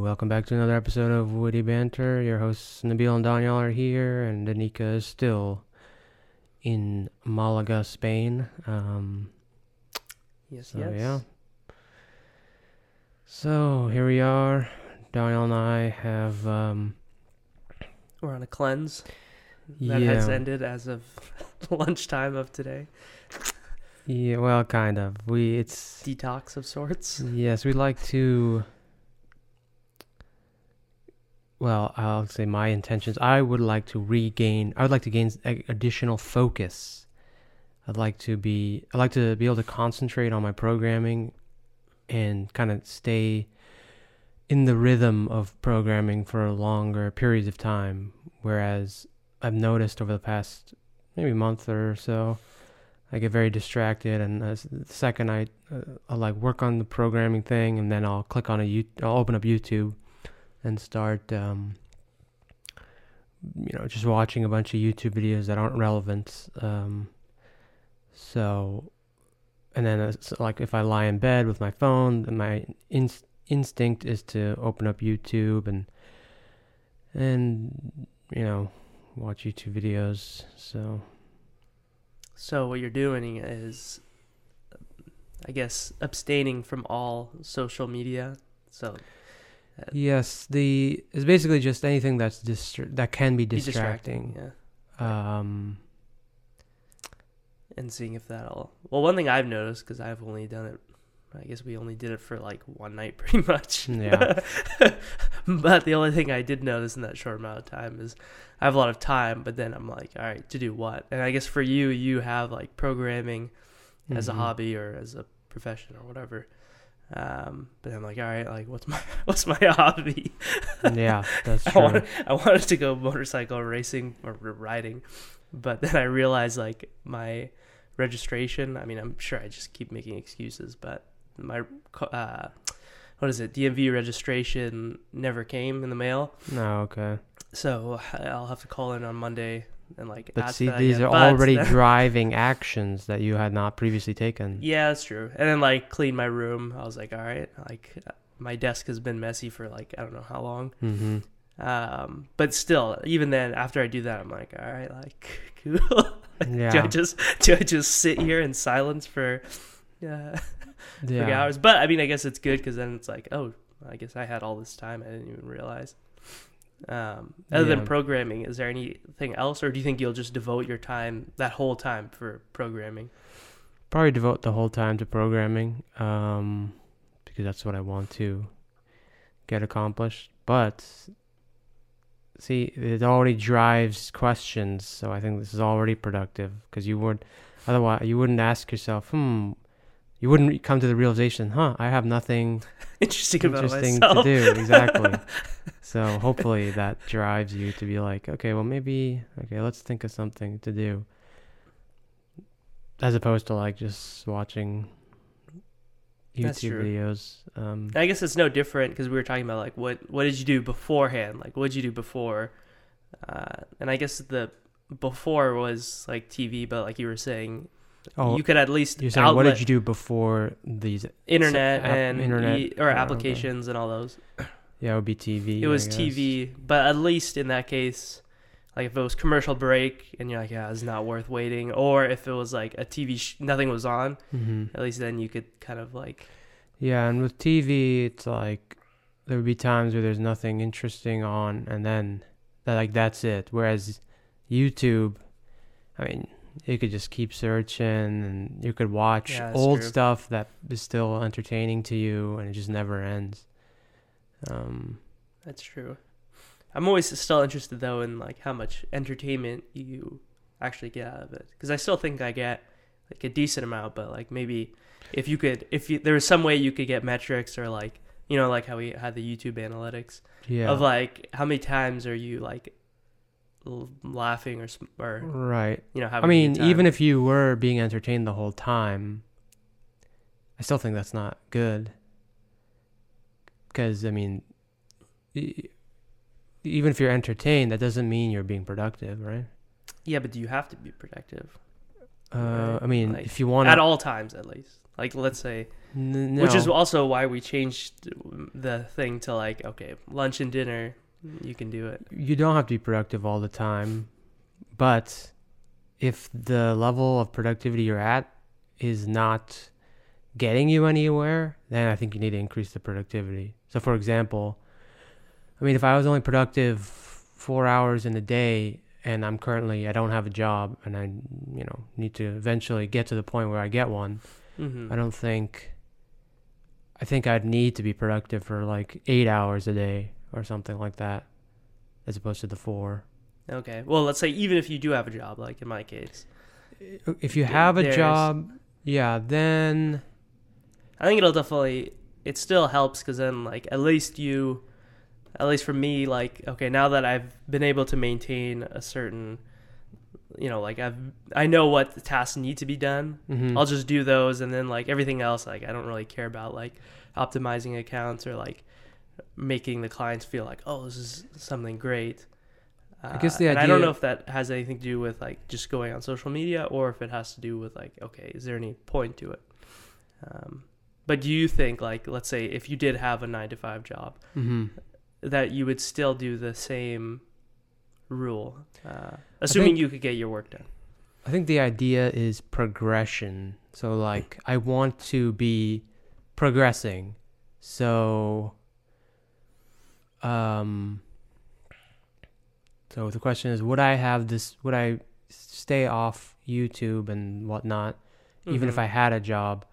welcome back to another episode of Woody Banter. Your hosts Nabil and Daniel are here, and Danica is still in Malaga, Spain. Um, Yes, so yes. yeah. So here we are. Daniel and I have um, We're on a cleanse that has ended as of lunchtime of today. yeah, well, kind of. We it's Detox of sorts. Yes, we like to. Well, I'll say my intentions. I would like to regain. I would like to gain additional focus. I'd like to be. I'd like to be able to concentrate on my programming, and kind of stay in the rhythm of programming for longer periods of time. Whereas I've noticed over the past maybe month or so, I get very distracted, and the second I uh, I'll like work on the programming thing, and then I'll click on a you. I'll open up YouTube, and start, um, you know, just watching a bunch of YouTube videos that aren't relevant. Um, so, and then it's like if I lie in bed with my phone, then my in- instinct is to open up YouTube and and you know watch YouTube videos. So So what you're doing is, I guess, abstaining from all social media. So Yes, the it's basically just anything that's distra- that can be be distracting. Yeah. Um, And seeing if that'll. Well, one thing I've noticed because I've only done it. I guess we only did it for like one night, pretty much. Yeah. but the only thing I did notice in that short amount of time is I have a lot of time, but then I'm like, all right, to do what? And I guess for you, you have like programming as a mhm. hobby or as a profession or whatever. Um, but I'm like, all right, like what's my what's my hobby? yeah, that's I true. wanted, I wanted to go motorcycle racing or riding, but then I realized like my registration. I mean, I'm sure I just keep making excuses, but my uh, what is it? DMV registration never came in the mail, No, okay. so I'll have to call in on Monday and like. But see, these again. are But already then- driving actions that you had not previously taken. Yeah, that's true. And then like clean my room. I was like, all right, like my desk has been messy for like I don't know how long. Mm-hmm. Um, but still, even then, after I do that, I'm like, all right, like cool. Yeah. do I just do I just sit here in silence for uh, for yeah. hours? But I mean, I guess it's good because then it's like, oh, I guess I had all this time I didn't even realize. Um, other Yeah. than programming, is there anything else, or do you think you'll just devote your time that whole time for programming? Probably devote the whole time to programming, um, because that's what I want to get accomplished. But see, it already drives questions, so I think this is already productive. Because you would, otherwise, you wouldn't ask yourself, hmm. You wouldn't come to the realization, huh? I have nothing Interesting about interesting to do. Exactly. so hopefully that drives you to be like, okay, well maybe okay, let's think of something to do. As opposed to like just watching YouTube videos. Um I guess it's no different because we were talking about like what what did you do beforehand? Like what did you do before? Uh, and I guess the before was like TV, but like you were saying, oh you could at least you're saying what did you do before these internet app- and internet- e- or oh, applications and all those. yeah, it would be TV. It was TV, but at least in that case, like if it was commercial break and you're like, yeah, it's not worth waiting, or if it was like a TV, sh- nothing was on, Mhm. at least then you could kind of like, Yeah, and with TV, it's like there would be times where there's nothing interesting on, and then that like that's it. Whereas YouTube, I mean, you could just keep searching, and you could watch Yeah, old true. stuff that is still entertaining to you, and it just never ends. Um, That's true. I'm always still interested though in like how much entertainment you actually get out of it because I still think I get like a decent amount, but like maybe if you could, if you, there was some way you could get metrics or like you know like how we had the YouTube analytics yeah, of like how many times are you like laughing or sm- or right. you know I having mean, even if you were being entertained the whole time, I still think that's not good. Because I mean, e- even if you're entertained, that doesn't mean you're being productive, right? yeah, but do you have to be productive Uh, Right, I mean, like, if you want at all times at least? Like let's say n- Which is also why we changed the thing to like okay, lunch and dinner, you can do it. you don't have to be productive all the time, but if the level of productivity you're at is not getting you anywhere, then I think you need to increase the productivity. So, for example, I mean, if I was only productive four hours in a day and I'm currently, I don't have a job and I, you know, need to eventually get to the point where I get one, hmm I don't think, I think I'd need to be productive for like eight hours a day or something like that as opposed to the four. Okay. Well, let's say even if you do have a job, like in my case, If you have a job, yeah, then I think it'll definitely it still helps because then like at least you, at least for me, like okay, now that I've been able to maintain a certain, you know, like I've I know what the tasks need to be done. mhm. I'll just do those, and then like everything else, like I don't really care about like optimizing accounts or like making the clients feel like oh this is something great. I guess the and I don't know if that has anything to do with like just going on social media or if it has to do with like okay is there any point to it. Um, but do you think like let's say if you did have a nine to five job Mhm. that you would still do the same rule, uh, assuming think- you could get your work done? I think the idea is progression. So like I want to be progressing. So um so the question is would I have this would I stay off YouTube and whatnot even if Mhm. I had a job?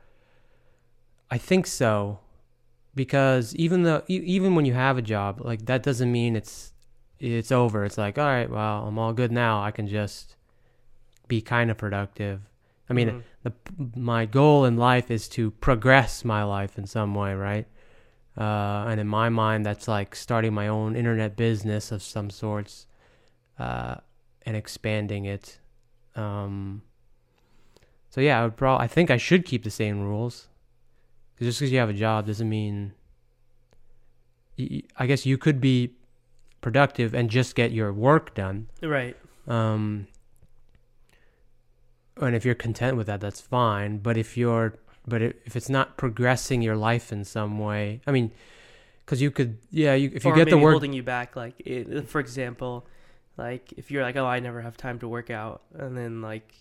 I think so because even though even when you have a job, like that doesn't mean it's it's over. It's like, all right, well, I'm all good now. I can just be kind of productive. I mean, Mhm. the my goal in life is to progress my life in some way, right? Uh, and in my mind, that's like starting my own internet business of some sorts, uh, and expanding it. Um, so yeah, I would probably. I think I should keep the same rules. 'Cause just because you have a job doesn't mean. I guess you could be productive and just get your work done. right. Um, and if you're content with that, that's fine. But if you're, but if it's not progressing your life in some way, I mean, because you could, yeah, you, if you or get the work, holding you back like it, for example like if you're like oh i never have time to work out and then like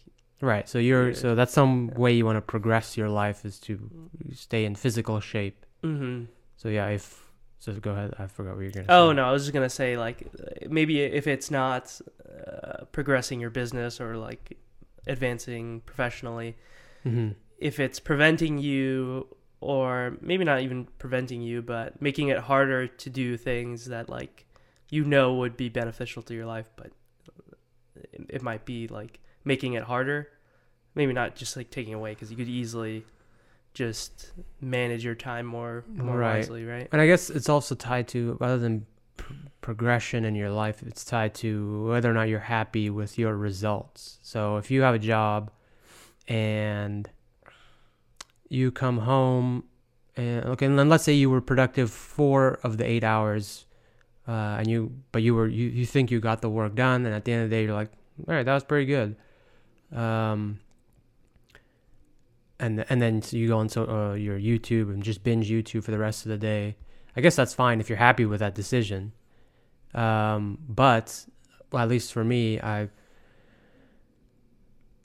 right? So you're, so that's some way you want to progress your life is to stay in physical shape. hmm So yeah, if so, go ahead. I forgot what you're gonna. oh say. no i was just gonna say like maybe if it's not uh, progressing your business or like advancing professionally Mm-hmm. If it's preventing you or maybe not even preventing you but making it harder to do things that like you know would be beneficial to your life but it, it might be like making it harder maybe not just like taking away because you could easily just manage your time more more Right. wisely right And I guess it's also tied to rather than pr- progression in your life, it's tied to whether or not you're happy with your results. So if you have a job and you come home and okay, and then let's say you were productive four of the eight hours, uh, and you but you were you, you think you got the work done, and at the end of the day you're like, all right, that was pretty good. Um, and and then so you go on so uh, your YouTube and just binge YouTube for the rest of the day. I guess that's fine if you're happy with that decision. Um, but well, at least for me, I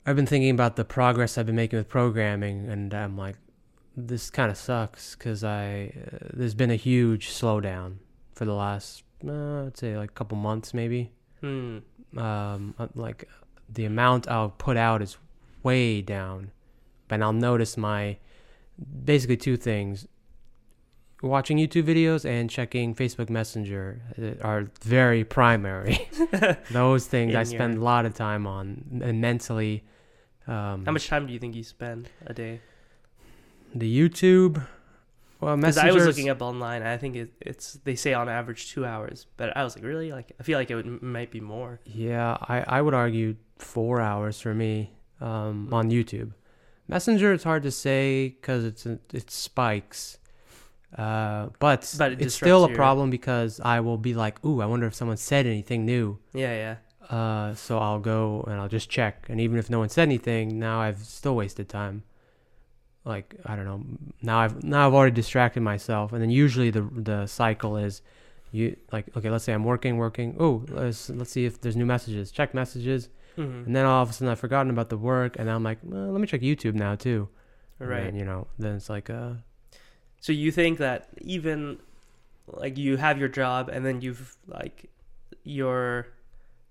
I've been thinking about the progress I've been making with programming, and I'm like, this kind of sucks because I uh, there's been a huge slowdown for the last uh, I'd say like a couple months maybe. Hmm. um, uh, like the amount I'll put out is way down, and I'll notice my basically two things: watching YouTube videos and checking Facebook Messenger uh, are very primary. Those things I spend your- a lot of time on, and mentally. Um, how much time do you think you spend a day the YouTube? Well, because Messenger. i was looking up online i think it, it's they say on average two hours but i was like really like i feel like it would, might be more Yeah, I, I would argue four hours for me um, on YouTube. Messenger, it's hard to say because it's it spikes, uh, but, But it it's still a your- problem because I will be like, "Ooh, I wonder if someone said anything new." yeah yeah Uh, so I'll go and I'll just check, and even if no one said anything, now I've still wasted time. like I don't know. Now I've now I've already distracted myself, and then usually the the cycle is you like okay, let's say I'm working, working. Oh, let's let's see if there's new messages. Check messages, Mhm. and then all of a sudden I've forgotten about the work, and I'm like, well, let me check YouTube now too. And Right. then, you know, then it's like uh, So you think that even like you have your job and then you've like your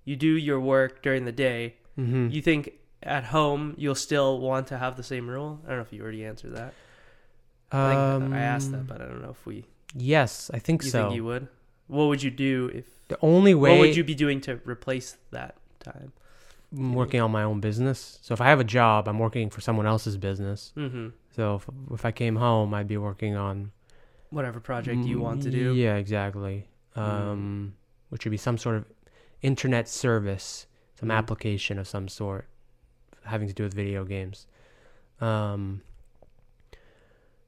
you do your work during the day. hmm You think at home you'll still want to have the same rule? I don't know if you already answered that. I think I asked that, Um, but I don't know if we. Yes, I think You so. think you would? What would you do if? the only way What would you be doing to replace that time? I'm working on my own business. So if I have a job, I'm working for someone else's business. Mm-hmm. So if, if I came home, I'd be working on Whatever project you want to do. Mm, Yeah, exactly. Um, which would be some sort of internet service, some Mhm. application of some sort, having to do with video games. Um,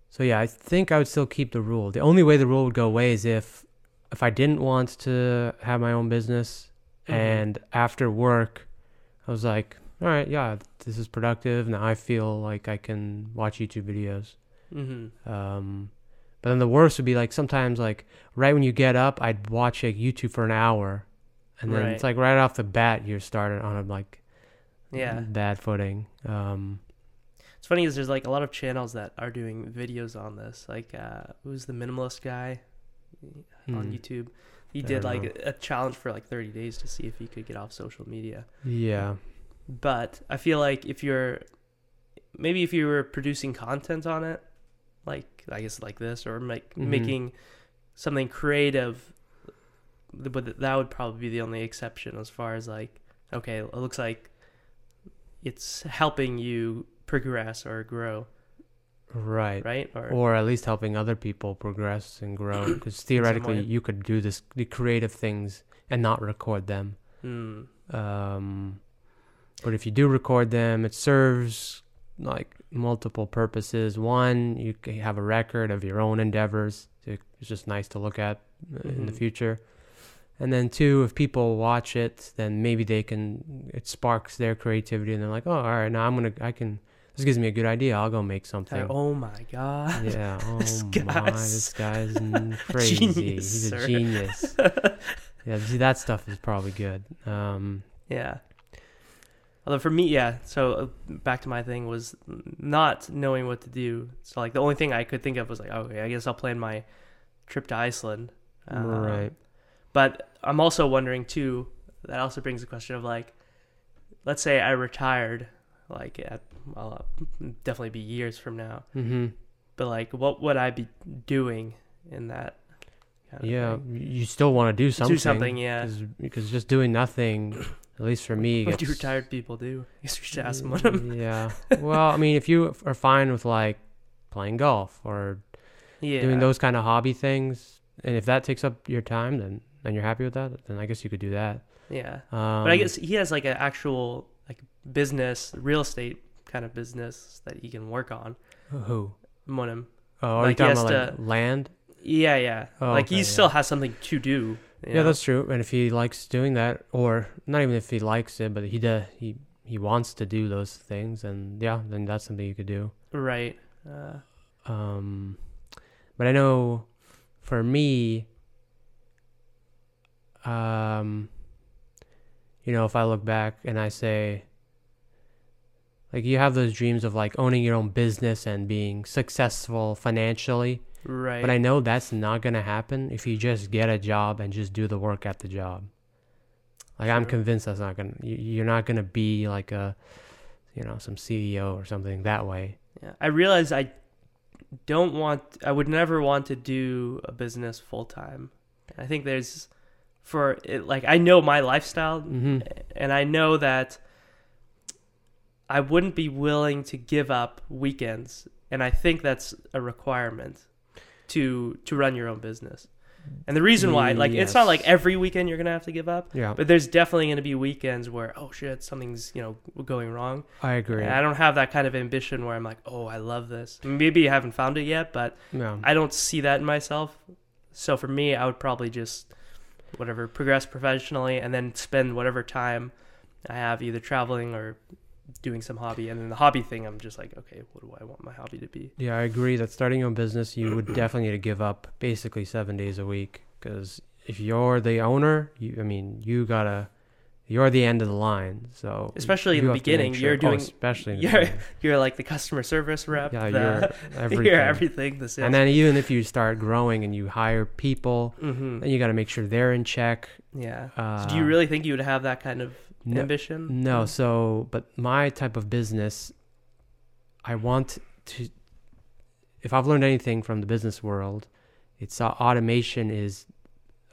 so yeah, I think I would still keep the rule. The only way the rule would go away is if if I didn't want to have my own business Mhm. and after work I was like, all right, yeah, this is productive. Now I feel like I can watch YouTube videos. Mm-hmm. Um, but then the worst would be like sometimes like right when you get up, I'd watch like YouTube for an hour, and then it's like right off the bat you're started on a like Yeah. bad footing. Um, It's funny is there's like a lot of channels that are doing videos on this. Like uh who's the minimalist guy on hmm, YouTube? He did like a challenge for like 30 days to see if he could get off social media. yeah, But I feel like if you're maybe if you were producing content on it, like I guess like this or make, Mhm. making something creative, but that would probably be the only exception as far as like okay, it looks like it's helping you progress or grow, right. right? Or, Or at least helping other people progress and grow, because theoretically you could do this the creative things and not record them. Hmm. Um, but if you do record them, it serves like multiple purposes. One, you can have a record of your own endeavors. It's just nice to look at uh, in the Mhm. future. And then two, if people watch it, then maybe they can. It sparks their creativity, and they're like, "Oh, all right, now I'm gonna. I can. This gives me a good idea. I'll go make something." oh my god. Yeah. Oh This my, this guy's crazy. genius, He's a sir. genius. yeah. See, that stuff is probably good. Um. Yeah. Although for me, yeah. So uh, back to my thing was not knowing what to do. So like the only thing I could think of was like, okay, I guess I'll plan my trip to Iceland. Uh, right. But I'm also wondering too. That also brings the question of like, let's say I retired, like at well, definitely be years from now. Mm-hmm. But like, what would I be doing in that? Kind of Yeah, thing? you still want to do something. Do something, yeah. Cause, because just doing nothing, at least for me, What do gets, retired people do? I guess we should ask them one of them. Yeah. well, I mean, if you are fine with like playing golf or Yeah. doing those kind of hobby things, and if that takes up your time, then and you're happy with that, then I guess you could do that. Yeah. Um, But I guess he has like an actual like business, real estate kind of business that he can work on. who? Monim. Oh, are Like, you he talking about like land? Yeah, yeah. Oh, like okay, he yeah. still has something to do. Yeah, know? that's true. And if he likes doing that, or not even if he likes it, but he does, he he wants to do those things, and yeah, then that's something you could do. right. Uh, Um, but I know for me, um, you know, if I look back and I say, like, you have those dreams of like owning your own business and being successful financially, right. but I know that's not gonna happen if you just get a job and just do the work at the job. Like, I'm convinced that's not gonna. you- You're not gonna be like a, you know, some CEO or something that way. yeah. I realize I don't want. I would never want to do a business full time. I think there's for it. Like I know my lifestyle, Mm-hmm. and I know that I wouldn't be willing to give up weekends, and I think that's a requirement to to run your own business. And the reason why, mm, like, it's not like every weekend you're gonna have to give up, Yeah, but there's definitely gonna be weekends where oh shit, something's you know going wrong. I agree. And I don't have that kind of ambition where I'm like, oh, I love this. Maybe I haven't found it yet, but yeah. I don't see that in myself. So for me, I would probably just whatever progress professionally and then spend whatever time I have either traveling or doing some hobby, and then the hobby thing, I'm just like, okay, what do I want my hobby to be? Yeah, I agree that starting your own business, you would definitely need to give up basically seven days a week because if you're the owner, you, I mean, you gotta, you're the end of the line. So Especially in the have to make beginning, sure- you're oh, doing- especially in the you're-. You're like the customer service rep. yeah, the, you're everything. you're everything. The. And then even if you start growing and you hire people, hmm then you got to make sure they're in check. yeah. Uh, So do you really think you would have that kind of no, ambition? No, so but my type of business, I want to. If I've learned anything from the business world, it's uh, automation is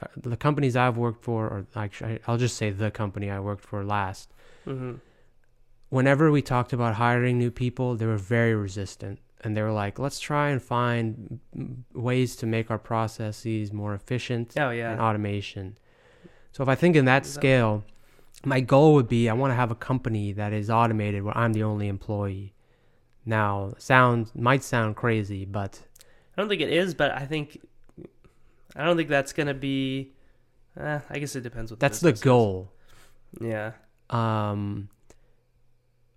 uh, the companies I've worked for, or actually, I'll just say the company I worked for last. hmm Whenever we talked about hiring new people, they were very resistant, and they were like, "Let's try and find mm, ways to make our processes more efficient." Oh yeah. and automation. So if I think in that that- scale, my goal would be I want to have a company that is automated where I'm the only employee. Now, sound might sound crazy, but I don't think it is, but I think I don't think that's gonna be. Uh, I guess it depends what. that's the business is. goal. Yeah. Um,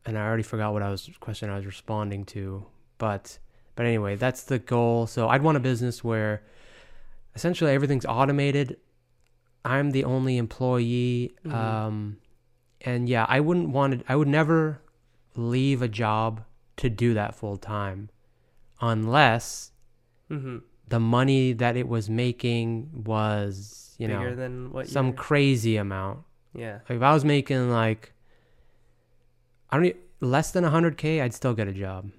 and I already forgot what I was question I was responding to, but but anyway, that's the goal. So I'd want a business where essentially everything's automated. I'm the only employee. Mhm. Um, and yeah, I wouldn't want to. I would never leave a job to do that full time, unless hmm the money that it was making was you Bigger know than what some you're- crazy amount. Yeah. Like if I was making like I don't less than 100k, I'd still get a job.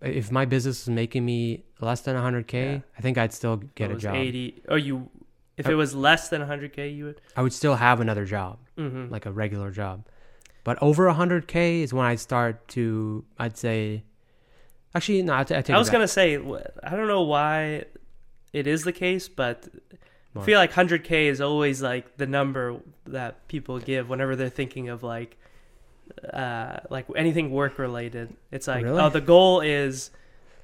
If my business was making me less than 100k, Yeah. I think I'd still get a job. Eighty. Oh, you. If it was less than 100k, you would. I would still have another job, Mm-hmm. like a regular job. But over 100k is when I'd start to I'd say Actually, no, I, t- I I was gonna say I don't know why it is the case, but I feel like 100k is always like the number that people give whenever they're thinking of like uh like anything work related. It's like Really? oh the goal is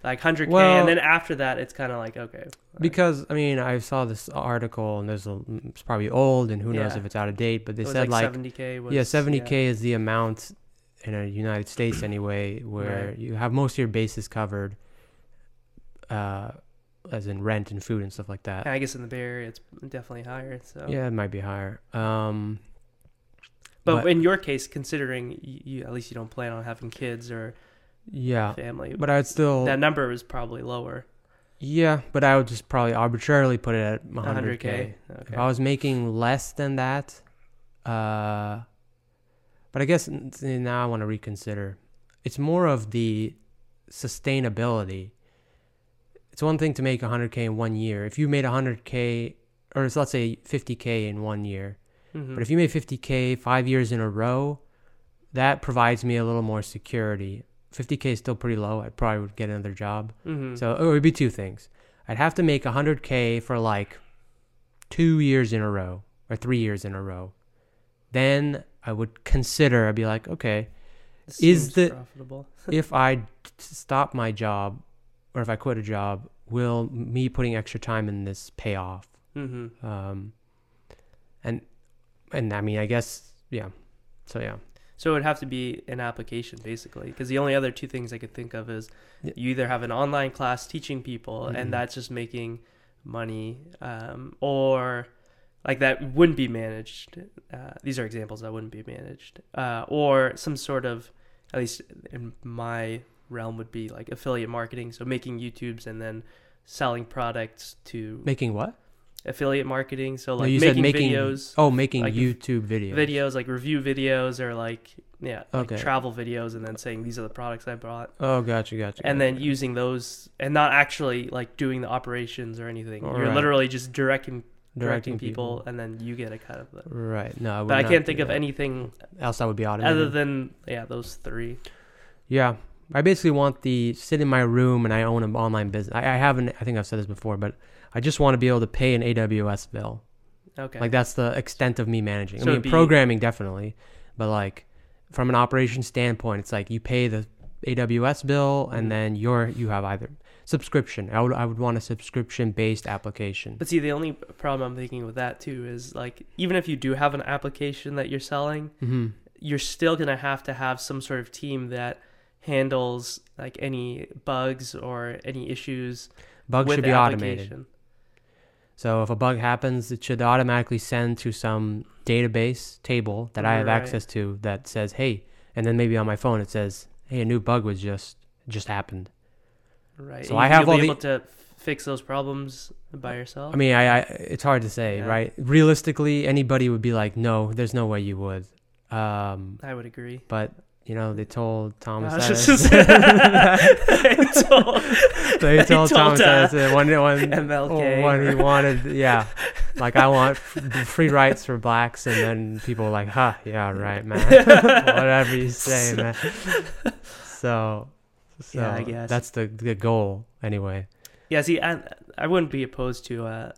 like 100k Well- and then after that it's kind of like okay. because I mean I saw this article and there's a it's probably old and who knows if it's out of date, but they said like, 70k was yeah 70k is the amount in the United States anyway where Right. you have most of your bases covered, uh, as in rent and food and stuff like that. I guess in the Bay Area it's definitely higher. So Yeah, it might be higher. Um, but, but- in your case, considering you at least you don't plan on having kids or yeah, family, but I'd still that number is probably lower. yeah, but I would just probably arbitrarily put it at 100k. 100k. If I was making less than that, uh, but I guess now I want to reconsider. It's more of the sustainability. It's one thing to make 100k in one year. If you made 100k, or let's say 50k in one year, Mhm. but if you made 50k five years in a row, that provides me a little more security. 50k is still pretty low. I probably would get another job. Mhm. So it would be two things. I'd have to make 100k for like two years in a row or three years in a row. Then I would consider. I'd be like, okay, This is the- profitable? if I stop my job or if I quit a job, will me putting extra time in this pay off? Mm-hmm. Um, and and I mean, I guess yeah. So yeah, So it would have to be an application basically, because the only other two things I could think of is Yeah. you either have an online class teaching people, Mhm. and that's just making money, um, or like that wouldn't be managed. Uh, these are examples that wouldn't be managed, uh, or some sort of, at least in my realm, would be like affiliate marketing. So making YouTubes and then selling products to making what? Affiliate marketing. So No, like you making, said making videos Oh, making like YouTube videos. videos like review videos or like yeah like Okay. travel videos and then saying these are the products i bought Oh, gotcha, gotcha. and then using those and not actually like doing the operations or anything you're Right. literally just directing directing, people, and then you get a cut of that Right. No, I would but i can't think of that. anything else. I would be automated. other than yeah those three Yeah, I basically want the sit in my room and I own an online business. I, I haven't. I think I've said this before, but I just want to be able to pay an AWS bill. okay Like that's the extent of me managing. So I mean, be- programming definitely, but like from an operation standpoint, it's like you pay the AWS bill and then you're you have either subscription. I would I would want a subscription based application. but see the only problem i'm thinking with that too is like even if you do have an application that you're selling hmm you're still gonna have to have some sort of team that handles like any bugs or any issues Bugs should be automated. So if a bug happens, it should automatically send to some database table that I have Right. access to that says, "Hey," and then maybe on my phone it says, "Hey, a new bug was just just happened." Right. So You- I have all be the- able to fix those problems by yourself. I mean, I, I it's hard to say, Yeah. right? Realistically, anybody would be like, "No, there's no way you would." Um, I would agree. but you know, they told Thomas I was Edison. just- They told- they he told told, Thomas uh, Edison when when MLK. when he wanted, yeah, like I want f- free rights for blacks, and then people were like, "Huh, yeah, right, man, whatever you say, man." So, so Yeah, I guess. that's the the goal anyway. Yeah, see, I, I wouldn't be opposed to a,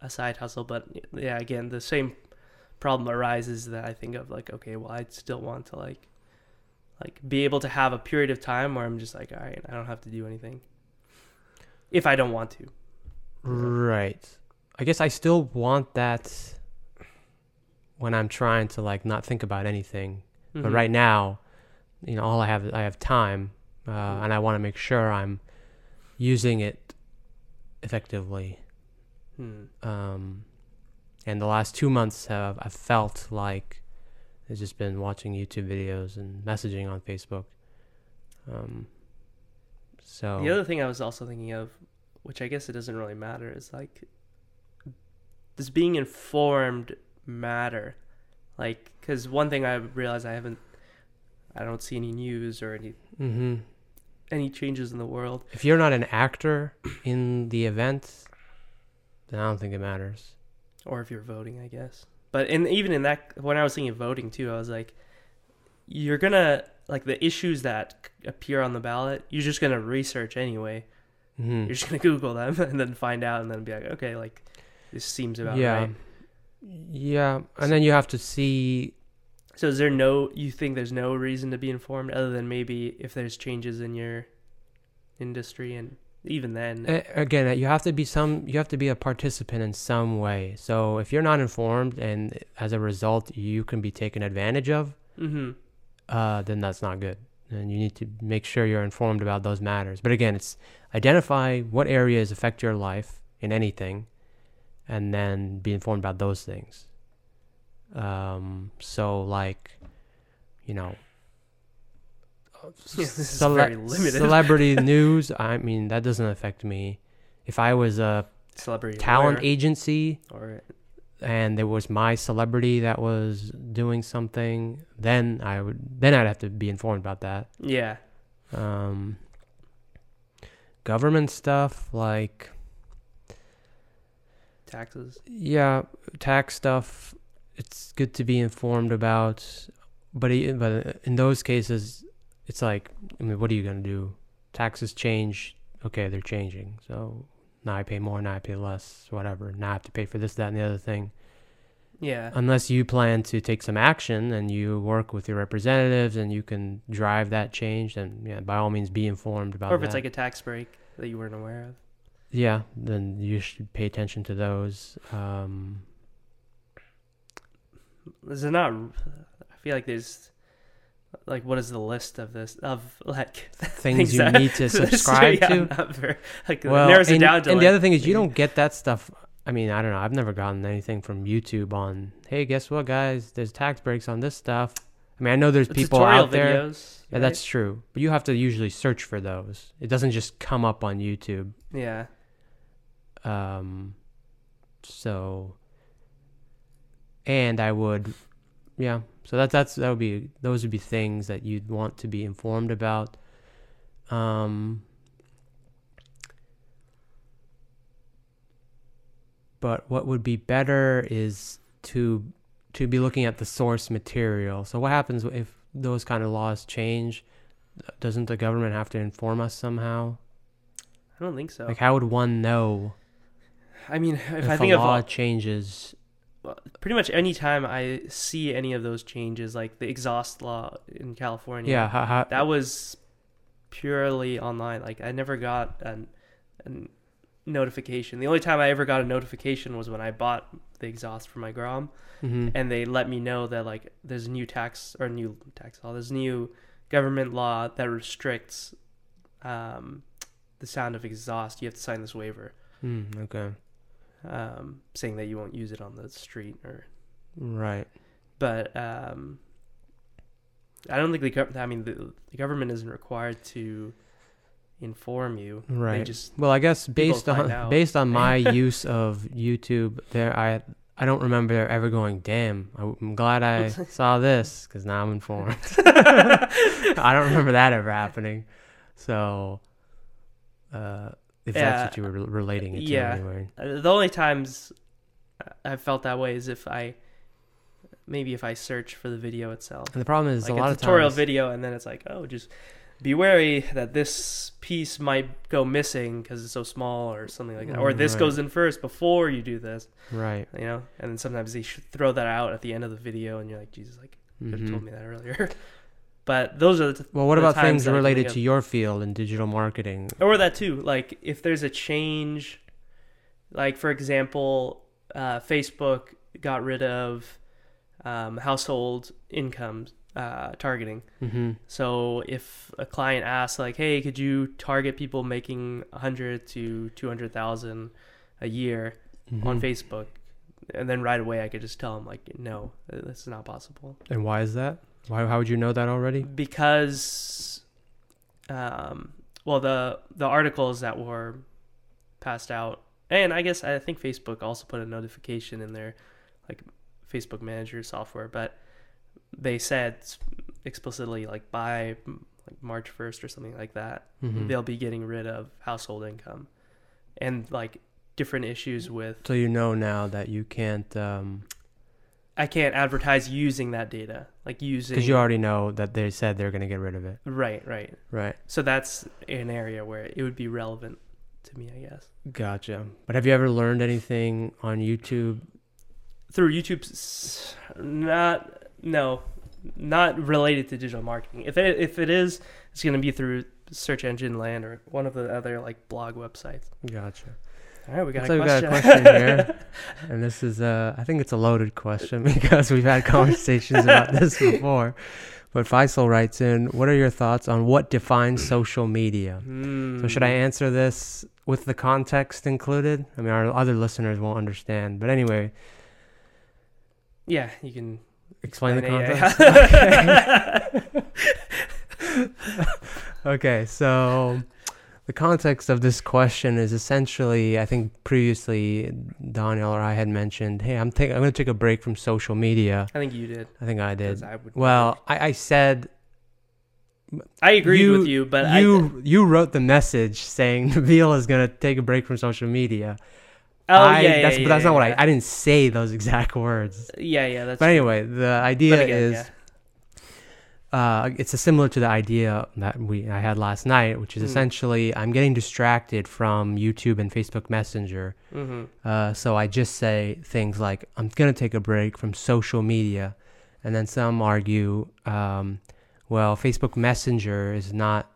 a side hustle, but yeah, again, the same problem arises that I think of like, okay, well, I'd still want to like, like be able to have a period of time where I'm just like, all right, I don't have to do anything if I don't want to. Right. I guess I still want that when I'm trying to like not think about anything. But Mhm. right now, you know, all I have I have time, uh, and I want to make sure I'm using it effectively. Hmm. Um, and the last two months have I felt like it's just been watching YouTube videos and messaging on Facebook. Um, so The other thing I was also thinking of, which I guess it doesn't really matter, is like, does being informed matter? Like, because one thing I realized I haven't, I don't see any news or any hmm any changes in the world. if you're not an actor in the event, then I don't think it matters. or if you're voting, I guess. But in even in that, when I was thinking of voting too, I was like, you're gonna like the issues that appear on the ballot. You're just gonna research anyway. hmm You're just gonna Google them and then find out, and then be like, okay, like this seems about yeah, right. yeah, and then you have to see. So is there no? You think there's no reason to be informed other than maybe if there's changes in your industry, and even then, a- Again, you have to be some. You have to be a participant in some way. So if you're not informed, and as a result, you can be taken advantage of, mm-hmm. Uh, then that's not good. And you need to make sure you're informed about those matters. But again, it's identify what areas affect your life in anything, and then be informed about those things. Um, so like, you know, Yeah, cele- very limited. celebrity news. I mean, that doesn't affect me. If I was a celebrity talent agency or and there was my celebrity that was doing something, then I would then I'd have to be informed about that. yeah, Um, government stuff like taxes. yeah, tax stuff. It's good to be informed about, but but in those cases, it's like I mean, what are you gonna do? Taxes change. Okay, they're changing. So now I pay more, now I pay less, whatever. Now I have to pay for this, that, and the other thing. Yeah, unless you plan to take some action and you work with your representatives and you can drive that change then yeah by all means be informed about or if it's like a tax break that you weren't aware of. yeah then you should pay attention to those um Is it not? I feel like there's like what is the list of this of like things you that- need to subscribe yeah, to very, like well narrows it and, down to and like, the other thing is you don't get that stuff i mean i don't know i've never gotten anything from youtube on hey guess what guys there's tax breaks on this stuff i mean i know there's the people out there videos. yeah, that's true but you have to usually search for those it doesn't just come up on youtube yeah. Um, so, and I would, yeah. So that that's that would be those would be things that you'd want to be informed about. Um, but what would be better is to to be looking at the source material. So what happens if those kind of laws change? Doesn't the government have to inform us somehow? I don't think so. Like, how would one know? I mean, if, if I a think of law all- changes. Pretty much any time I see any of those changes, like the exhaust law in California, Yeah, how, how, that was purely online. Like I never got an, an notification. The only time I ever got a notification was when I bought the exhaust for my Grom, hmm and they let me know that like there's a new tax or new tax law. There's new government law that restricts um, the sound of exhaust. You have to sign this waiver Mm, okay. Um, saying that you won't use it on the street or. Right. But um, I don't think the gov- I mean the, the government isn't required to inform you. They Right. just Well, I guess based on out. based on my use of YouTube, there I I don't remember ever going. Damn, I'm glad I saw this because now I'm informed. I don't remember that ever happening. So, uh, if Yeah. that's what you were relating it to, Yeah. anyway. Uh, The only times I felt that way is if I maybe if I search for the video itself, And the problem is like a lot a of tutorial video, and then it's like, oh, just be wary that this piece might go missing because it's so small or something like that, or this Right. goes in first before you do this, Right. you know. And then sometimes they should throw that out at the end of the video, and you're like, Jesus, like could have Mhm. told me that earlier. but those are the t- Well, what the about things that I can related to your field in digital marketing? or that too like if there's a change like for example uh, facebook got rid of um, household income uh, targeting hmm so if a client asks like hey could you target people making 100 to 200000 a year Mm-hmm. on facebook and then right away i could just tell them like no this is not possible And why is that? Why? How would you know that already? because um well the the articles that were passed out and i guess i think facebook also put a notification in their like facebook manager software but they said explicitly like by like march 1st or something like that Mhm. they'll be getting rid of household income and like different issues with So you know now that you can't, um, i can't advertise using that data like using because you already know that they said they're gonna get rid of it. right right Right. So that's an area where it would be relevant to me, I guess. Gotcha. But have you ever learned anything on YouTube? Through YouTube, not no, not related to digital marketing. If it if it is, it's going to be through search engine land or one of the other like blog websites. Gotcha. All right, we got, So a, we got a question. here, and this is uh, I think it's a loaded question because we've had conversations about this before. But Faisal writes in, "What are your thoughts on what defines social media?" So should I Hmm. answer this with the context included? I mean, our other listeners won't understand, but anyway, Yeah, you can explain the explain it, context. yeah. Okay, so the context of this question is essentially, I think previously Daniel or I had mentioned, hey, I'm take, I'm going to take a break from social media. I think you did. I think I did. I. Well, I, I said I agreed you- with you, but you you wrote the message saying Nabil is going to take a break from social media. Oh I, yeah, yeah, that's, yeah, but that's yeah, not what. I. I didn't say those exact words. Yeah, yeah, that's. But anyway, the idea again, is yeah. Uh, it's a similar to the idea that we I had last night, which is Mm. essentially I'm getting distracted from YouTube and Facebook Messenger. Mm-hmm. Uh, so I just say things like I'm gonna take a break from social media, and then some argue, um, well, Facebook Messenger is not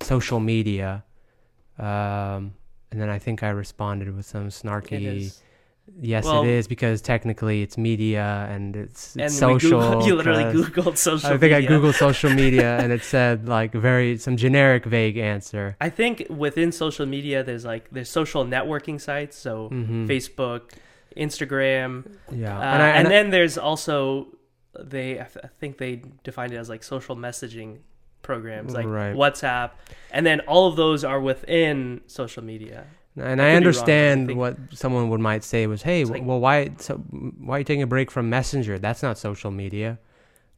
social media. Um, and then I think I responded with some snarky. Yes, Well- it is because technically it's media and it's, it's we social. Googled, you literally googled social. I think I googled social media and it said like very some generic vague answer. I think within social media, there's like there's social networking sites, so Mhm. Facebook, Instagram, Yeah, uh, and, and, I, and I- then there's also they I, th- I think they defined it as like social messaging programs like Right. WhatsApp, and then all of those are within social media. And I I be wrong, I understand what someone would might say was, "Hey, like- well, why so, why are you taking a break from Messenger? That's not social media."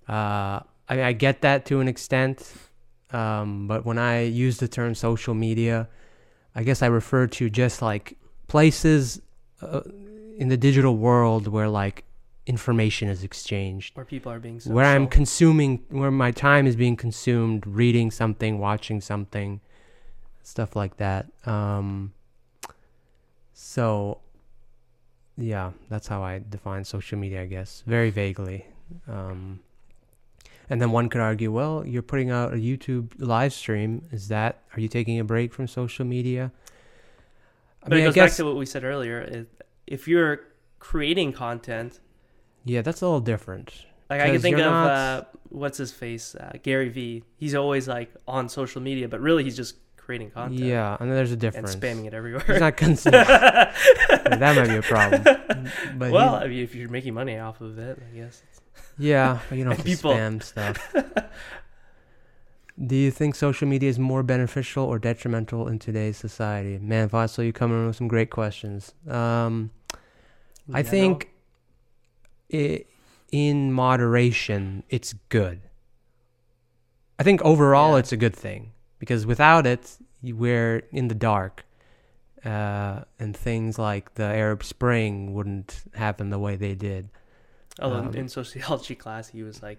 Uh, I mean, I get that to an extent, um, but when I use the term social media, I guess I refer to just like places uh, in the digital world where like information is exchanged. Where people are being social. where I'm consuming, where my time is being consumed, reading something, watching something, stuff like that. Um, so, yeah, that's how I define social media, I guess, very vaguely. Um, and then one could argue, well, you're putting out a YouTube live stream. Is that, are you taking a break from social media? But mean, it I goes guess back to what we said earlier. If you're creating content, yeah, that's a little different. like I can think of not- uh, what's his face, uh, Gary Vee. He's always like on social media, but really he's just creating content Yeah, and there's a and difference. spamming it everywhere. He's not consistent. that might be a problem. But well, he- I mean, if you're making money off of it, I guess. yeah, but you don't have to People- spam stuff. Do you think social media is more beneficial or detrimental in today's society? Man, Faisal, you coming in with some great questions. Um, I Yeah, think i in moderation, it's good. I think overall, Yeah. it's a good thing because without it, we're in the dark, uh, and things like the Arab Spring wouldn't happen the way they did. Although Um, in sociology class, he was like,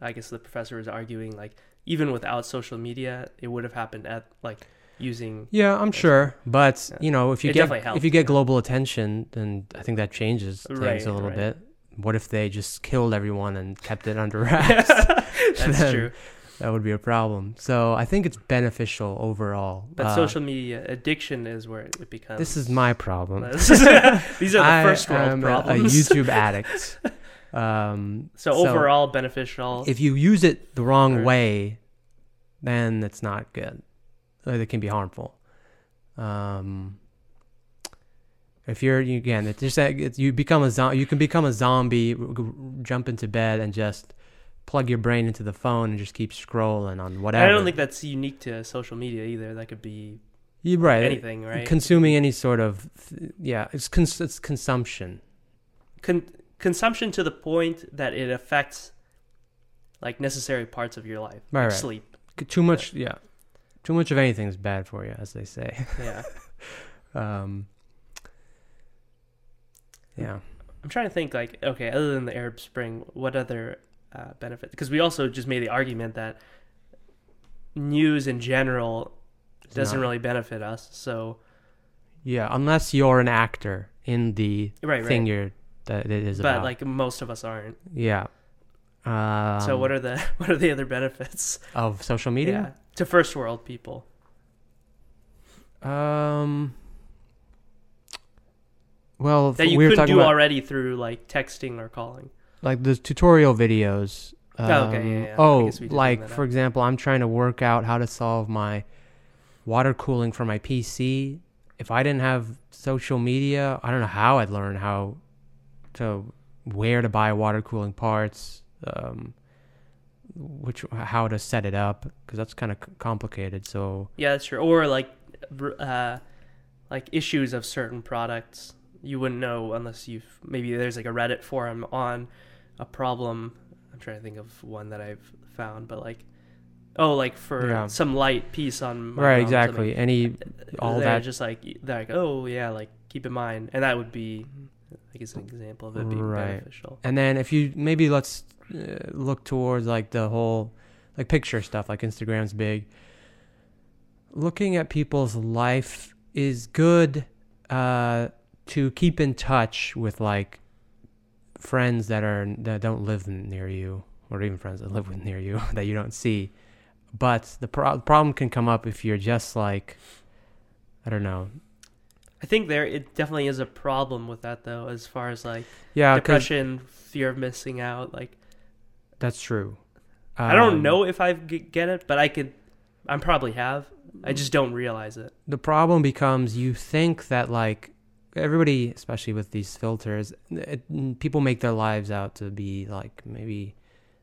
I guess the professor was arguing like, even without social media, it would have happened at like using. Yeah, I'm sure, but Yeah. you know, if you It get helped, if you get yeah. global attention, then I think that changes things Right, a little right. bit. What if they just killed everyone and kept it under wraps? That's Then true. That would be a problem. So I think it's beneficial overall. But Uh, social media addiction is where it becomes. This is my problem. These are the I first world problems. A, YouTube addict. Um, so, overall beneficial. if you use it the wrong Sure. way, then it's not good. It can be harmful. Um, if you're again, it's just that it's, you become a zo- you can become a zombie, jump into bed and just plug your brain into the phone and just keep scrolling on whatever. I don't think that's unique to social media either. That could be you're right. anything, right? Consuming any sort of yeah, it's cons- it's consumption. Con- consumption to the point that it affects like necessary parts of your life, Right, like right. sleep. Too much, yeah. Too much of anything is bad for you, as they say. Yeah, Um, yeah. I'm trying to think like okay, other than the Arab Spring, what other uh, benefit? Because we also just made the argument that news in general doesn't not- really benefit us. So Yeah, unless you're an actor in the right, thing right. you're that it is about. But about. like most of us aren't. yeah. Um, so what are the what are the other benefits? of social media? to first world people. Um. Well, that you we talking do about already through like texting or calling. Like the tutorial videos. Um, Oh, okay, yeah, yeah. Oh, guess we did bring like for example, I'm trying to work out how to solve my water cooling for my PC. If I didn't have social media, I don't know how I'd learn how to where to buy water cooling parts, um, which how to set it up because that's kind of complicated. So Yeah, that's true. Or like, uh, like issues of certain products you wouldn't know unless you've maybe there's like a Reddit forum on a problem. I'm trying to think of one that I've found, but like, oh, like for Yeah. some light piece on my right, ROM or something, exactly. Any all that- just like they're like, oh yeah, like keep in mind, and that would be, I guess, an example of it being Right. beneficial. And then if you maybe let's uh, look towards like the whole like picture stuff, like Instagram's big. Looking at people's life is good uh, to keep in touch with like friends that are that don't live near you, or even friends that live with near you that you don't see. But the pro- problem can come up if you're just like, I don't know, I think there it definitely is a problem with that though, as far as like yeah, depression, fear of missing out. Like that's true. I don't Um, know if I get it, but I could. I probably have. I just don't realize it. the problem becomes you think that like everybody especially with these filters it, people make their lives out to be like maybe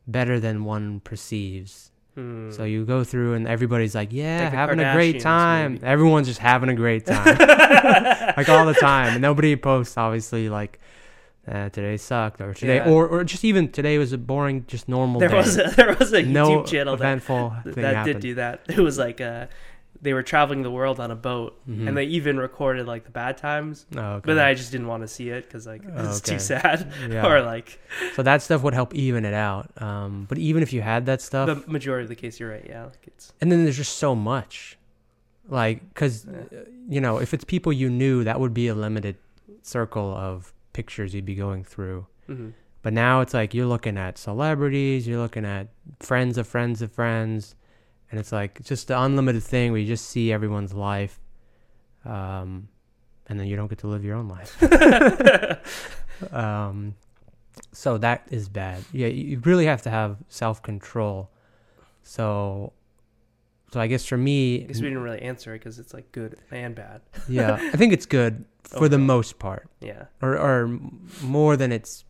better than one perceives Hmm. so you go through and everybody's like yeah Like having a great time maybe. everyone's just having a great time like all the time and nobody posts obviously like uh, today sucked or today Yeah. or, or just even today was a boring just normal there day was a, there was a no YouTube channel that eventful that thing did do that. It was like uh, they were traveling the world on a boat, Mhm. and they even recorded like the bad times. oh, okay. But then I just didn't want to see it because like it's Okay. too sad. Yeah. or like So that stuff would help even it out. Um, but even if you had that stuff, the majority of the case, you're right. Yeah, like it's and then there's just so much, like, because Yeah. you know, if it's people you knew, that would be a limited circle of pictures you'd be going through. mhm. But now it's like you're looking at celebrities, you're looking at friends of friends of friends, and it's like it's just the unlimited thing where you just see everyone's life. Um, and then you don't get to live your own life. um, so that is bad. Yeah, you really have to have self control. So, so I guess for me, Because we didn't really answer it because it's like good and bad. yeah, I think it's good for the most part, Yeah, or or more than it's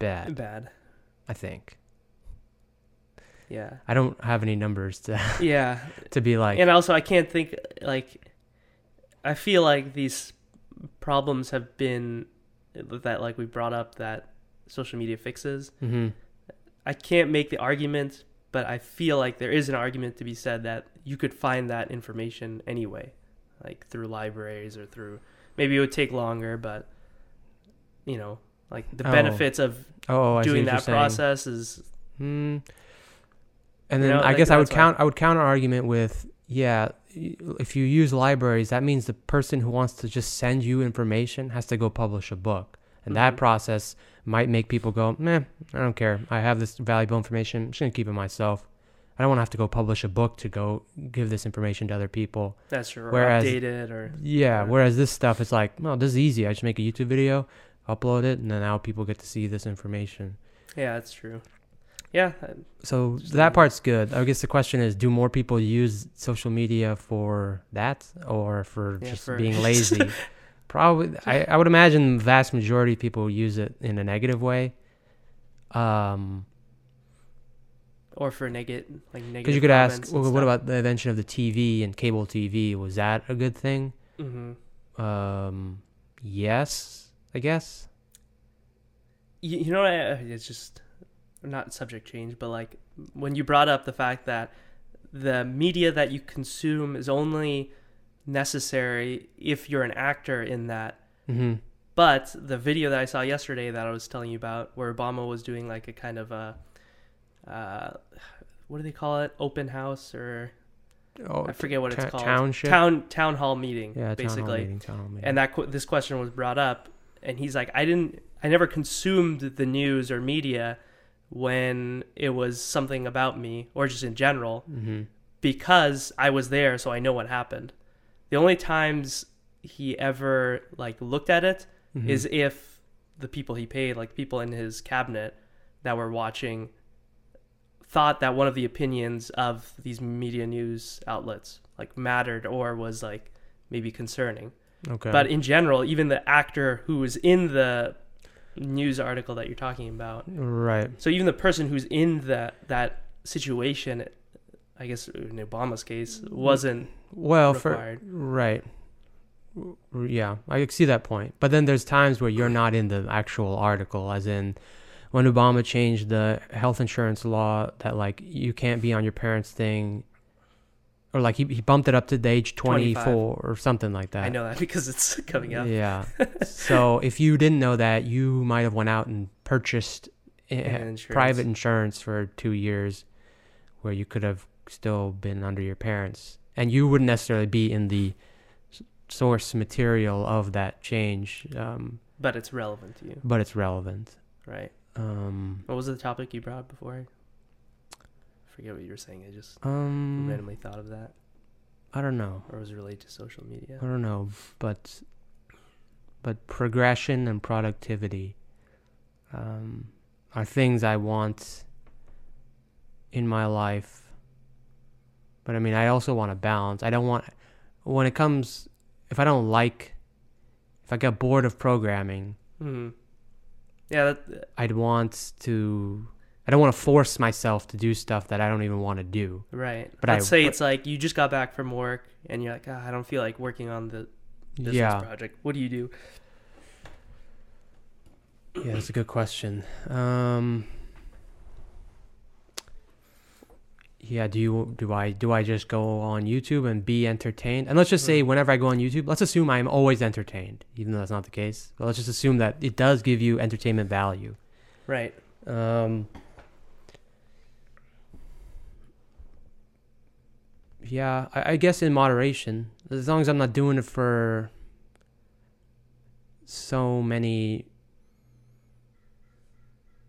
bad. bad. I think Yeah, I don't have any numbers to yeah. to be like. and also, I can't think like. I feel like these problems have been that like we brought up that social media fixes. hmm I can't make the argument, but I feel like there is an argument to be said that you could find that information anyway, like through libraries or through maybe it would take longer, but you know, like the Oh. benefits of Oh, doing that saying. process is Hmm. And You then know, I like, guess I would that's why- count. I would counter argument with, yeah, if you use libraries, that means the person who wants to just send you information has to go publish a book, and that Mhm. process might make people go, meh, I don't care. I have this valuable information. I'm just gonna keep it myself. I don't want to have to go publish a book to go give this information to other people. that's true, or Whereas- updated or Yeah. Yeah. Whereas this stuff is like, no, this is easy. I just make a YouTube video, upload it, and then now people get to see this information. yeah, that's true. Yeah, So that part's good. I guess the question is, do more people use social media for that or for Yeah, just for- being lazy? Probably, I, I would imagine the vast majority of people use it in a negative way. Um, or for negative like negative. because you could ask, well, what about the invention of the TV and cable TV? Was that a good thing? Mm-hmm. Um, yes, I guess. you, you know what I, it's just not subject change but like when you brought up the fact that the media that you consume is only necessary if you're an actor in that. Hmm but the video that i saw yesterday that i was telling you about where obama was doing like a kind of a uh, what do they call it? Open house or Oh, i forget what ta- it's called. township. town town hall meeting yeah, basically Town hall meeting, town hall meeting. and that qu- this question was brought up and he's like i didn't i never consumed the news or media when it was something about me or just in general hmm because i was there so i know what happened the only times he ever like looked at it Mhm. is if the people he paid like people in his cabinet that were watching thought that one of the opinions of these media news outlets like mattered or was like maybe concerning okay. but in general, even the actor who was in the news article that you're talking about, right. so even the person who's in that that situation, I guess in Obama's case, wasn't Well, for right, yeah, I see that point. But then there's times where you're not in the actual article, as in when Obama changed the health insurance law that like you can't be on your parents' thing, or like he he bumped it up to the age 25. 24 or something like that. I know that because it's coming up. Yeah. so if you didn't know that, you might have went out and purchased eh, insurance. private insurance for two years, where you could have still been under your parents, and you wouldn't necessarily be in the source material of that change, um, But it's relevant to you, but it's relevant. right? Um, What was the topic you brought before? Forget what you were saying. I just um, randomly thought of that, I don't know. or was it related to social media? I don't know, but but progression and productivity um, are things I want in my life. But I mean, I also want to balance. I don't want when it comes if I don't like if I get bored of programming, hmm Yeah, that, I'd want to. I don't want to force myself to do stuff that I don't even want to do. right. But I'd I- say it's like you just got back from work and you're like, ah, I don't feel like working on the business yeah, project. What do you do? Yeah, that's a good question. Um, yeah, do you do I do I just go on YouTube and be entertained? And let's just say Hmm. whenever I go on YouTube, let's assume I'm always entertained, even though that's not the case. But let's just assume that it does give you entertainment value. Right. Um, yeah, I, I guess in moderation, as long as I'm not doing it for so many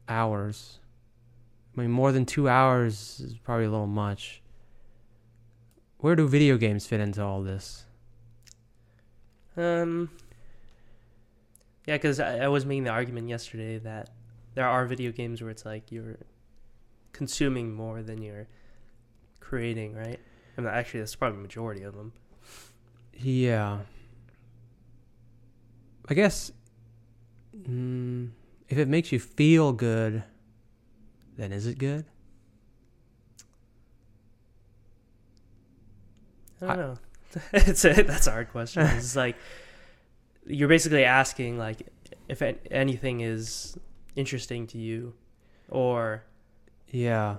hours. I mean, more than two hours is probably a little much. Where do video games fit into all this? Um, Yeah, because I, I was making the argument yesterday that there are video games where it's like you're consuming more than you're creating, right? I mean, actually, that's probably the majority of them. Yeah. I guess mm, if it makes you feel good, then is it good? I don't I- know. it's a, that's a hard question. It's like you're basically asking like if anything is interesting to you, or Yeah.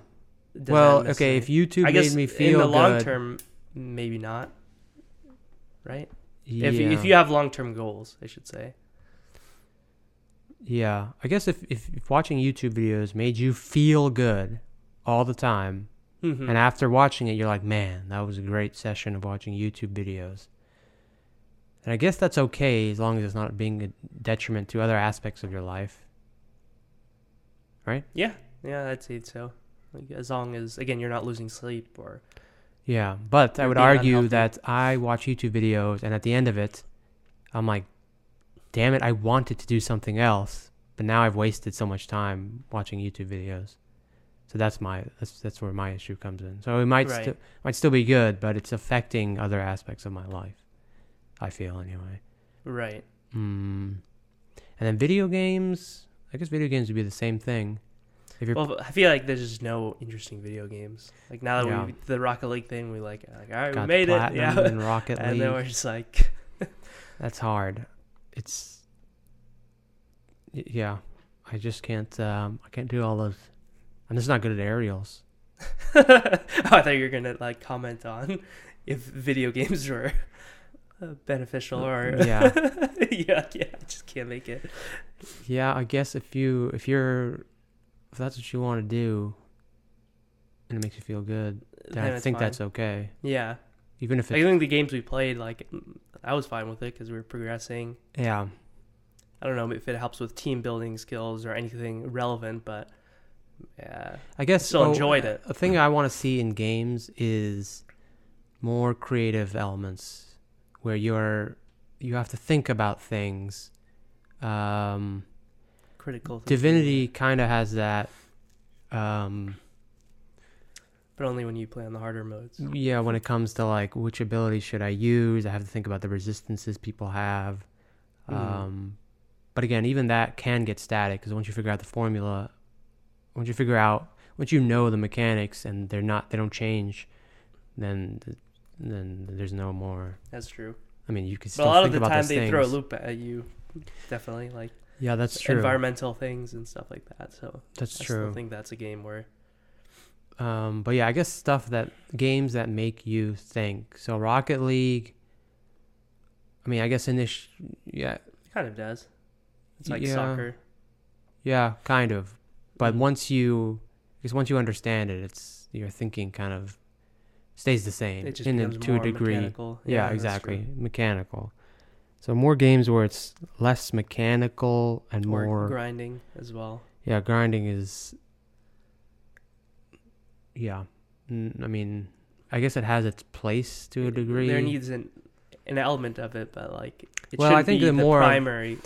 Well, okay, if YouTube I made me feel in the long term, maybe not. Right? yeah. If you, if you have long term goals, I should say. Yeah, I guess if, if if watching YouTube videos made you feel good all the time, Mhm. and after watching it, you're like, man, that was a great session of watching YouTube videos. And I guess that's okay as long as it's not being a detriment to other aspects of your life. Right? Yeah, yeah, I'd say so. Like as long as again you're not losing sleep or Yeah, but I would argue unhealthy. that I watch YouTube videos, and at the end of it, I'm like, damn it, I wanted to do something else, but now I've wasted so much time watching YouTube videos. So that's my that's that's where my issue comes in. So it might Right. still might still be good, but it's affecting other aspects of my life. I feel anyway. right. Mm. And then video games. I guess video games would be the same thing. If you're Well, I feel like there's just no interesting video games. Like now that Yeah. we the Rocket League thing, we like like all right, we made it, yeah. in Rocket League, and then we're just like, that's hard. It's yeah. I just can't. Um, I can't do all those. I'm just not good at aerials. oh, I thought you were gonna like comment on if video games were uh, beneficial or Yeah. yeah, yeah. I just can't make it. Yeah, I guess if you if you're if that's what you want to do, and it makes you feel good, then I think fine. that's okay. yeah. Even if I think the games we played, like I was fine with it because we were progressing. yeah, I don't know if it helps with team building skills or anything relevant, but yeah, I guess still oh, enjoyed it. A thing I want to see in games is more creative elements where you're you have to think about things. Um, critical. Divinity kind of has that. Um, but only when you play on the harder modes. yeah, when it comes to like which ability should I use, I have to think about the resistances people have. Um, but again, even that can get static because once you figure out the formula, once you figure out, once you know the mechanics and they're not, they don't change, then th- then there's no more. That's true. I mean, you can But a lot of the time they things. throw a loop at you. Definitely like Yeah, that's true. environmental things and stuff like that. So that's I true. I think that's a game where Um, but yeah, I guess stuff that games that make you think. So Rocket League. I mean, I guess initial. Yeah, it kind of does. It's like Yeah. soccer. yeah, kind of. But Mhm. once you, because once you understand it, it's your thinking kind of stays the same It just in a, to a degree. mechanical. Yeah, that's exactly, mechanical. So more games where it's less mechanical and Or more. grinding as well. yeah, grinding is. Yeah, N- I mean, I guess it has its place to a degree. There needs an an element of it, but like it Well, I think be the more of- primary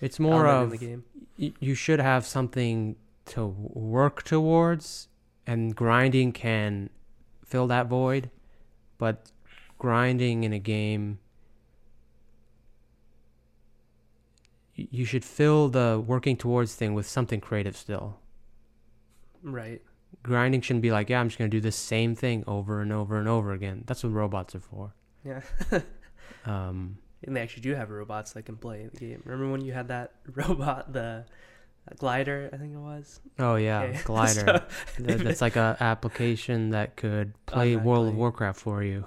It's more of in the game. y- you should have something to work towards, and grinding can fill that void. But grinding in a game, you should fill the working towards thing with something creative still. Right. Grinding shouldn't be like, yeah, I'm just gonna do the same thing over and over and over again. That's what robots are for. Yeah. Um, And they actually do have robots that can play the game. Remember when you had that robot, the uh, glider, I think it was? oh yeah, Okay. glider. So- that's like a application that could play World of Warcraft for you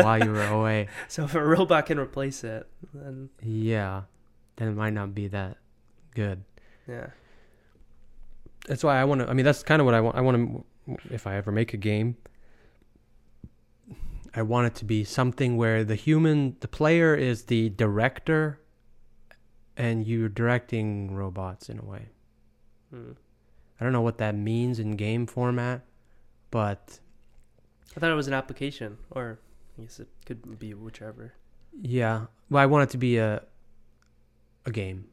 while you were away. so if a robot can replace it, then Yeah, then it might not be that good. yeah. That's why I want to. I mean, that's kind of what I want. I want to. If I ever make a game, I want it to be something where the human, the player, is the director, and you're directing robots in a way. Hmm. I don't know what that means in game format, but I thought it was an application, or I guess it could be whichever. yeah. Well, I want it to be a a game.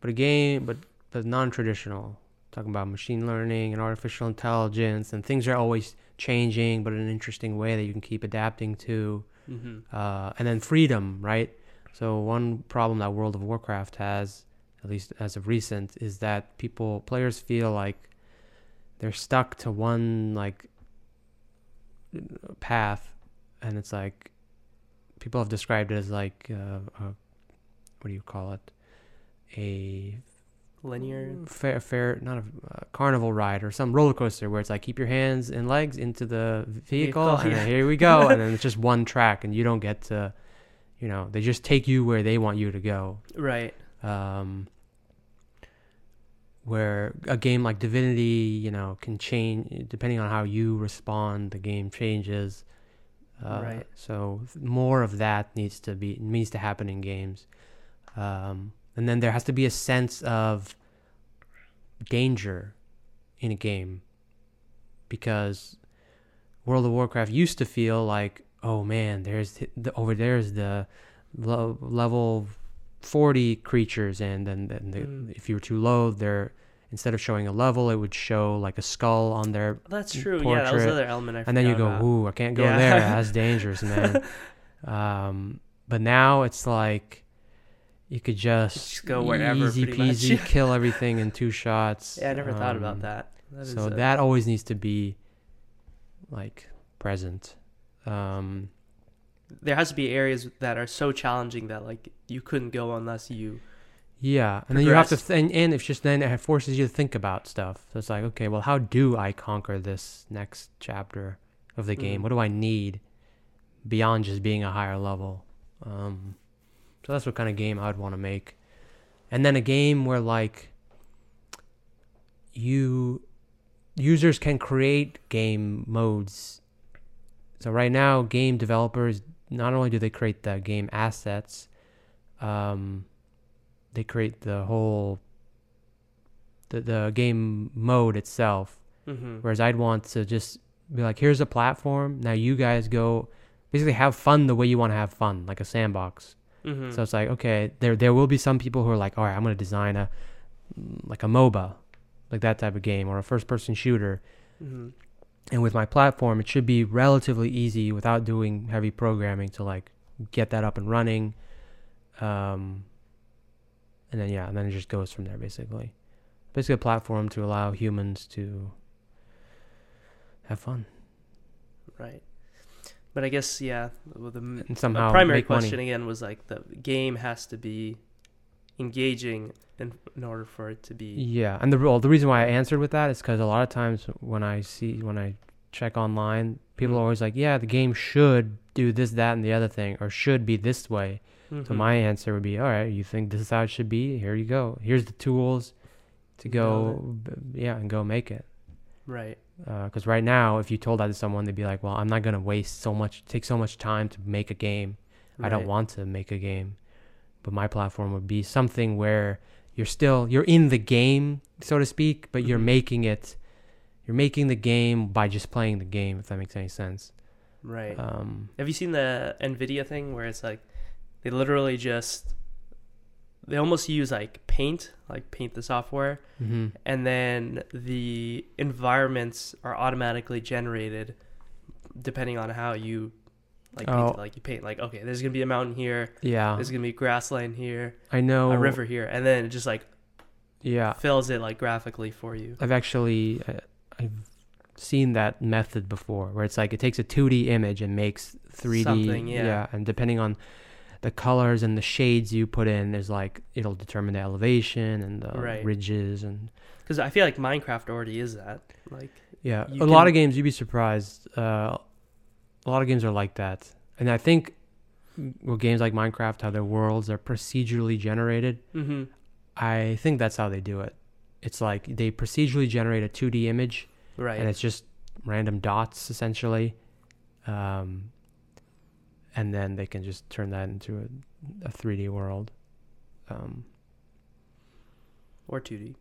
But a game, but but non-traditional. Talking about machine learning and artificial intelligence, and things are always changing, but in an interesting way that you can keep adapting to. hmm Uh, and then freedom, right? So one problem that World of Warcraft has, at least as of recent, is that people players feel like they're stuck to one like path, and it's like people have described it as like uh, a, what do you call it? A Linear. fair, fair, not a uh, carnival ride or some roller coaster where it's like keep your hands and legs into the vehicle, Vehicle, and yeah. here we go, and then it's just one track, and you don't get to, you know, they just take you where they want you to go. Right. Um, where a game like Divinity, you know, can change depending on how you respond. The game changes. Uh, Right. So more of that needs to be needs to happen in games, um, and then there has to be a sense of danger in a game, because World of Warcraft used to feel like, oh man, there's the, over there's the lo- level 40 creatures and then, then the, Mm. if you were too low they're instead of showing a level it would show like a skull on their That's true. Yeah, that was Portrait. the other element I and then you go about. ooh i can't go Yeah. there that's dangerous man um but now it's like you could just, Just go wherever, easy pretty much. peasy kill everything in two shots Yeah, I never thought about Um, that. That is so a- that always needs to be like present um there has to be areas that are so challenging that like you couldn't go unless you Yeah, and then you have to, th- and, and it's just then it forces you to think about stuff. So it's like, okay, well, how do I conquer this next chapter of the game? Mhm. What do I need beyond just being a higher level? Um, so that's what kind of game I'd want to make, and then a game where like you users can create game modes. So right now, game developers not only do they create the game assets, um, they create the whole the the game mode itself. mm-hmm. Whereas I'd want to just be like, here's a platform. Now you guys go basically have fun the way you want to have fun, like a sandbox. Mm-hmm. So it's like, okay, there there will be some people who are like, all right, I'm gonna design a like a MOBA, like that type of game, or a first person shooter. mm-hmm. And with my platform, it should be relatively easy without doing heavy programming to like get that up and running. Um, and then yeah, and then it just goes from there basically. Basically, a platform to allow humans to have fun right but i guess yeah the and somehow primary question money. again was like the game has to be engaging in, in order for it to be Yeah, and the well, the reason why I answered with that is because a lot of times when I see when I check online, people are Mhm. always like, "Yeah, the game should do this, that, and the other thing, or should be this way." So Mhm. my answer would be, "All right, you think this is how it should be? Here you go. Here's the tools to go, b- yeah, and go make it." right Because right now, if you told that to someone, they'd be like, "Well, I'm not gonna waste so much, take so much time to make a game. I don't want to make a game." But my platform would be something where you're still you're in the game, so to speak, but you're Mhm. making it. You're making the game by just playing the game. If that makes any sense. right Um, Have you seen the Nvidia thing where it's like they literally just they almost use like paint, like paint the software, mhm. and then the environments are automatically generated depending on how you like Oh. it. like you paint like okay, there's gonna be a mountain here, Yeah, there's gonna be grassland here, I know. a river here, and then it just like Yeah, fills it like graphically for you. I've actually uh, I've seen that method before, where it's like it takes a 2D image and makes 3D. Something, yeah. and depending on the colors and the shades you put in, is like it'll determine the elevation and the Right. ridges and Because I feel like Minecraft already is that. Like yeah. A lot of games you'd be surprised. Uh, a lot of games are like that, and I think well, games like Minecraft, how their worlds are procedurally generated. mm-hmm. I think that's how they do it. It's like they procedurally generate a 2D image right. and it's just random dots essentially um, and then they can just turn that into a, a 3d world um, or 2D.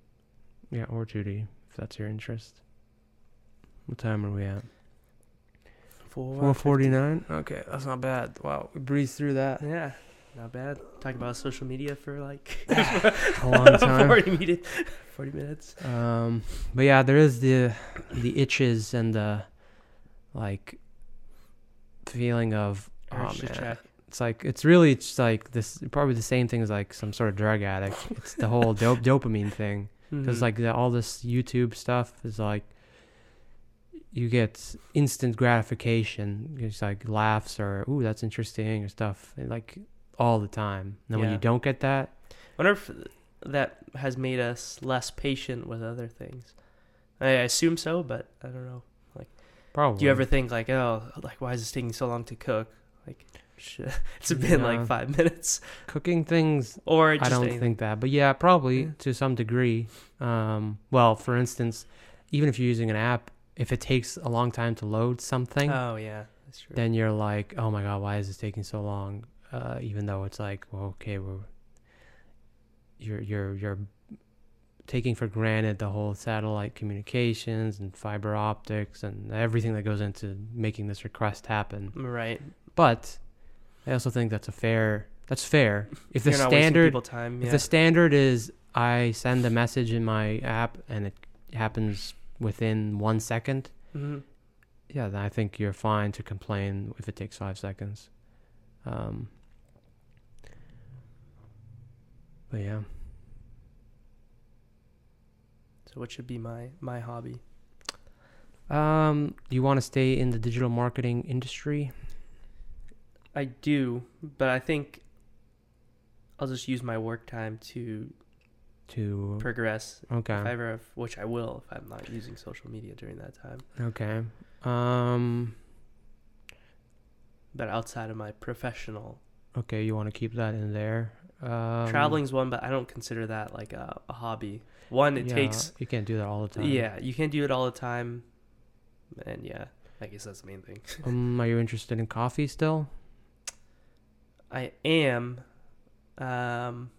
yeah or 2d if that's your interest what time are we at 449 okay that's not bad wow we breezed through that Yeah. Not bad. Talking about social media for like a long time. 40, minute, 40 minutes. Um, but yeah, there is the the itches and the like feeling of oh it's like it's really it's like this probably the same thing as like some sort of drug addict. It's the whole dope dopamine thing because Mhm. like the, all this YouTube stuff is like you get instant gratification. It's like laughs or ooh that's interesting or stuff like all the time. And then when you don't get that, wonder if that has made us less patient with other things. I assume so, but I don't know. probably Do you ever think like, oh, like why is this taking so long to cook? Like, shit, it's been Yeah. like five minutes, cooking things or just I don't anything. think that, but yeah, probably Yeah. to some degree. Um, well, for instance, even if you're using an app, if it takes a long time to load something, Oh yeah, that's true. then you're like, oh my god, why is this taking so long? Uh, even though it's like, well, okay, we're you're you're you're taking for granted the whole satellite communications and fiber optics and everything that goes into making this request happen. right. But I also think that's a fair. That's fair. If the You're not wasting standard people time. if Yeah. the standard is I send a message in my app and it happens within one second, Mhm. yeah, then I think you're fine to complain if it takes five seconds. Um, but yeah, So what should be my my hobby? um, do you want to stay in the digital marketing industry? I do, but I think I'll just use my work time to To progress. okay, If I ever, which I will, if I'm not using social media during that time. okay. Um, But outside of my professional, okay, you want to keep that in there. Um, traveling's one, but I don't consider that like a, a hobby. One, it yeah, takes You can't do that all the time. yeah, you can't do it all the time, and yeah, I guess that's the main thing. Um, are you interested in coffee still? I am, um,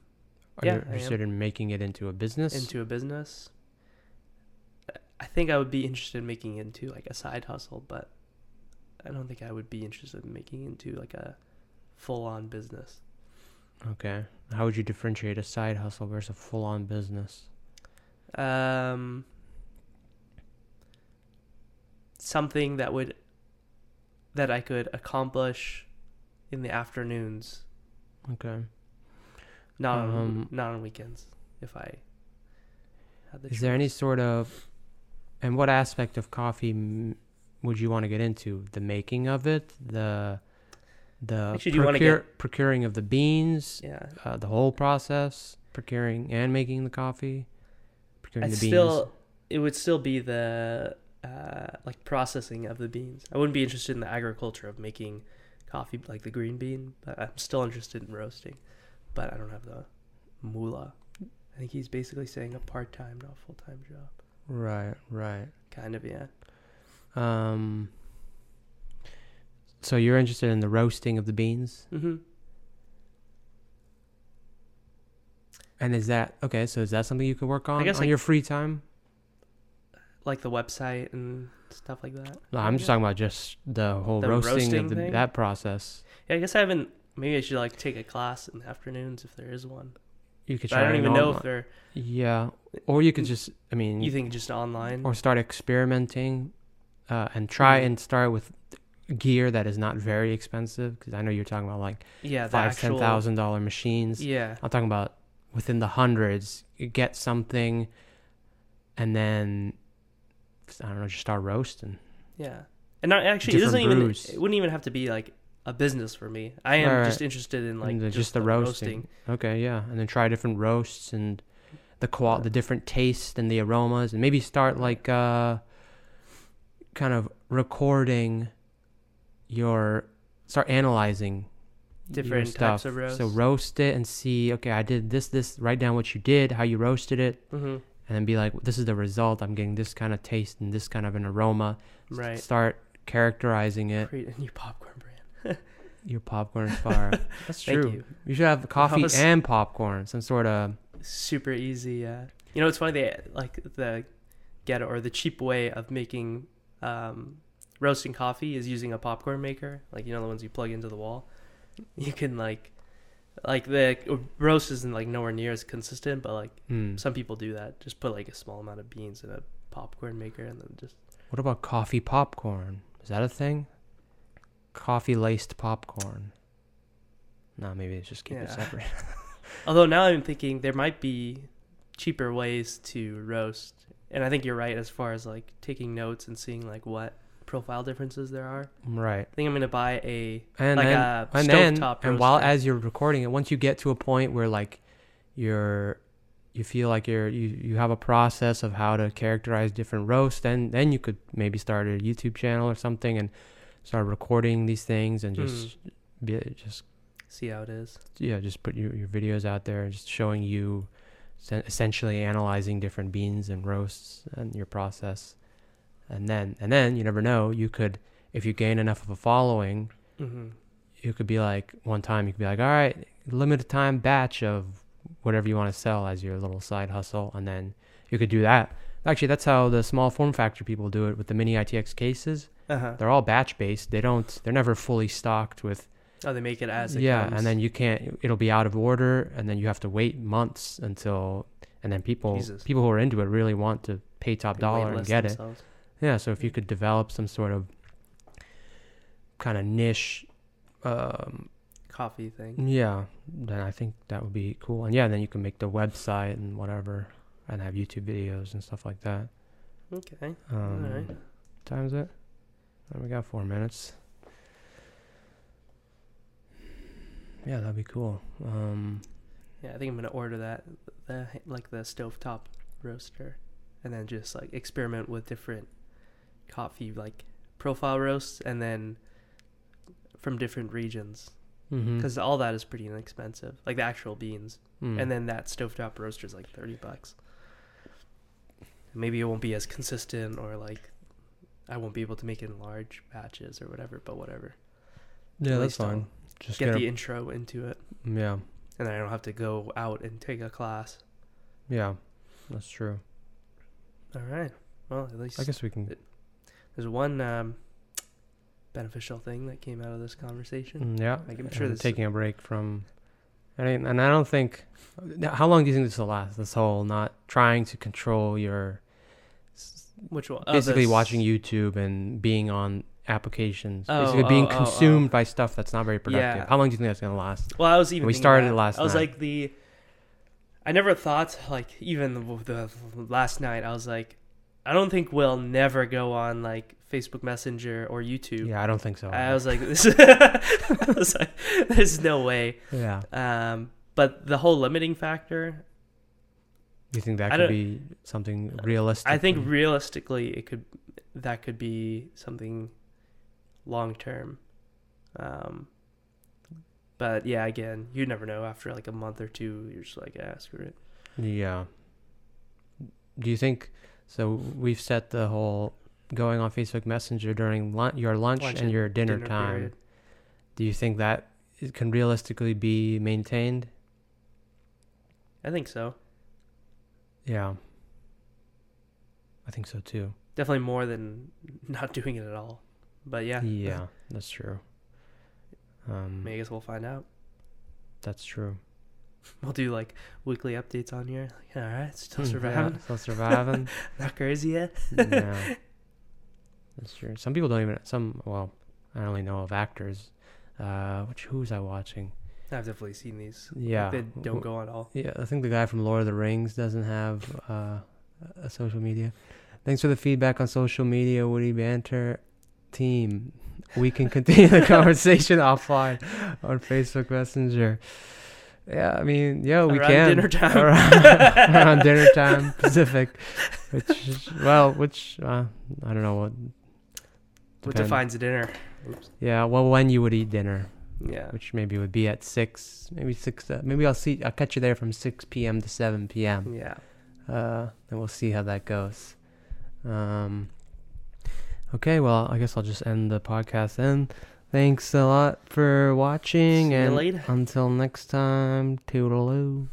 Are Yeah, you interested in making it into a business? into a business. I think I would be interested in making it into like a side hustle, but I don't think I would be interested in making it into like a full-on business. okay. How would you differentiate a side hustle versus a full-on business? Um, something that would that I could accomplish in the afternoons, Okay. not on, Um, not on weekends. If I had the Is there any sort of, and what aspect of coffee m- would you want to get into? The making of it, the the you wanna procuring of the beans, Yeah, uh, the whole process, procuring and making the coffee, procuring I the beans. still it would still be the uh, like processing of the beans. I wouldn't be interested in the agriculture of making coffee like the green bean, but I'm still interested in roasting. But I don't have the moolah. I think he's basically saying a part time, not full time job. Right, right. Kind of, yeah. Um. So you're interested in the roasting of the beans, Mm-hmm. and is that okay? So is that something you could work on guess, on like- your free time? Like the website and stuff like that. No, I'm just talking about just the whole The roasting, roasting of the, thing? that process. Yeah, I guess I haven't. Maybe I should like take a class in the afternoons if there is one. You could But try. I don't an even know online- if they're. Yeah, or you could just. I mean, You think just online? or start experimenting, uh, and try Mhm. and start with gear that is not very expensive. Because I know you're talking about like yeah, the five, actual. ten thousand dollar machines. Yeah, I'm talking about within the hundreds. You get something, and then I don't know, just start roasting. Yeah, and not, actually, it doesn't Different even. It wouldn't even have to be like a business for me. I am Right, just interested in like just, just the the roasting. Okay, yeah, and then try different roasts and the qual the different tastes and the aromas, and maybe start like uh, kind of recording your start analyzing Different stuff. types of roast. So roast it and see. Okay, I did this. This. Write down what you did, how you roasted it, hmm and then be like, this is the result. I'm getting this kind of taste and this kind of an aroma. S- Right. Start characterizing it. Create a new popcorn brand. Your popcorn is fire. That's true. you. You should have coffee was- and popcorn. Some sort of Super easy. Yeah. You know, it's funny. They like the get or the cheap way of making um, roasting coffee is using a popcorn maker. Like you know the ones you plug into the wall. You can like like the roast isn't like nowhere near as consistent, but like Hmm. some people do that. Just put like a small amount of beans in a popcorn maker and then just What about coffee popcorn? Is that a thing? Coffee laced popcorn. No, maybe it's just keep it separate. Although now I'm thinking there might be cheaper ways to roast, and I think you're right as far as like taking notes and seeing like what profile differences there are. right. I think I'm gonna buy a And like then a and then stovetop and while as you're recording it, once you get to a point where like you're you feel like you're you, you have a process of how to characterize different roasts, then then you could maybe start a YouTube channel or something and start recording these things and just Hmm. be just see how it is. yeah, just put your, your videos out there, just showing you essentially analyzing different beans and roasts and your process. And then and then you never know, you could if you gain enough of a following, hmm you could be like one time you could be like, "All right, limited time batch of whatever you want to sell as your little side hustle." And then you could do that. Actually, that's how the small form factor people do it with the mini ITX cases. Uh huh. They're all batch based. They don't they're never fully stocked with Oh, they make it as it yeah comes. and then you can't it'll be out of order and then you have to wait months until and then people Jesus. people who are into it really want to pay top They dollar and get it themselves. Yeah so if you could develop some sort of kind of niche um Coffee thing. yeah then i think that would be cool and yeah then you can make the website and whatever and have youtube videos and stuff like that Okay. um All right. time is it Oh, we got four minutes yeah that'd be cool um Yeah, I think I'm gonna order that, the like the stovetop roaster, and then just like experiment with different coffee like profile roasts, and then from different regions, because all that is pretty inexpensive, like the actual beans, Mm. and then that stovetop roaster is like thirty bucks. Maybe it won't be as consistent, or like I won't be able to make it in large batches or whatever, but whatever. Yeah, At that's least I'll fine. Just Get get, the a, intro into it, yeah, and then I don't have to go out and take a class. yeah, that's true. All right. Well, at least I guess we can. There's one um, beneficial thing that came out of this conversation. mm, Yeah, Like, I'm sure this- taking a break from. I mean, and I don't think. How long do you think this will last? This whole not trying to control your, Which one? Oh, basically this- watching YouTube and being on applications, Oh, basically being oh, oh, consumed by stuff that's not very productive. Yeah. How long do you think that's gonna last? Well, I was even. We started that. last I was night. like the. I never thought like even the, the last night I was like, I don't think we'll never go on like Facebook Messenger or YouTube. Yeah, I don't think so. I was like, this. I was like, there's no way. yeah. Um, but the whole limiting factor, you think that I could be something realistic? I think realistically, it could that could be something long term. Um, but yeah, again, you never know. After like a month or two, you're just like, ah, screw it. Yeah. Do you think so? We've set the whole going on Facebook Messenger during lun- your lunch, Lunch and and your dinner, dinner time. period. Do you think that it can realistically be maintained? I think so. Yeah. I think so too. Definitely more than not doing it at all. But yeah, Yeah, that's true. Um, I guess we'll find out. that's true. We'll do like weekly updates on here. Like, all right, still Hmm, surviving. Yeah, still surviving. Not crazy yet. yeah, that's true. Some people don't even. Some well, I only know of actors. Uh, which who was I watching? I've definitely seen these. Yeah, They don't go on all. Yeah, I think the guy from Lord of the Rings doesn't have uh, a social media. Thanks for the feedback on social media, Woody Banter team. We can continue the conversation offline on Facebook Messenger. Yeah, I mean, yeah, we Around can dinner time. around, around dinner time Pacific, which is, well, which uh, I don't know what. What depend- defines a dinner? Yeah, well, when you would eat dinner, Yeah. which maybe would be at six, maybe six. Uh, maybe I'll see. I'll catch you there from six p.m. to seven p.m. Yeah. Uh, and we'll see how that goes. Um. Okay, well, I guess I'll just end the podcast then. Thanks a lot for watching, See and later. until next time, toodaloo.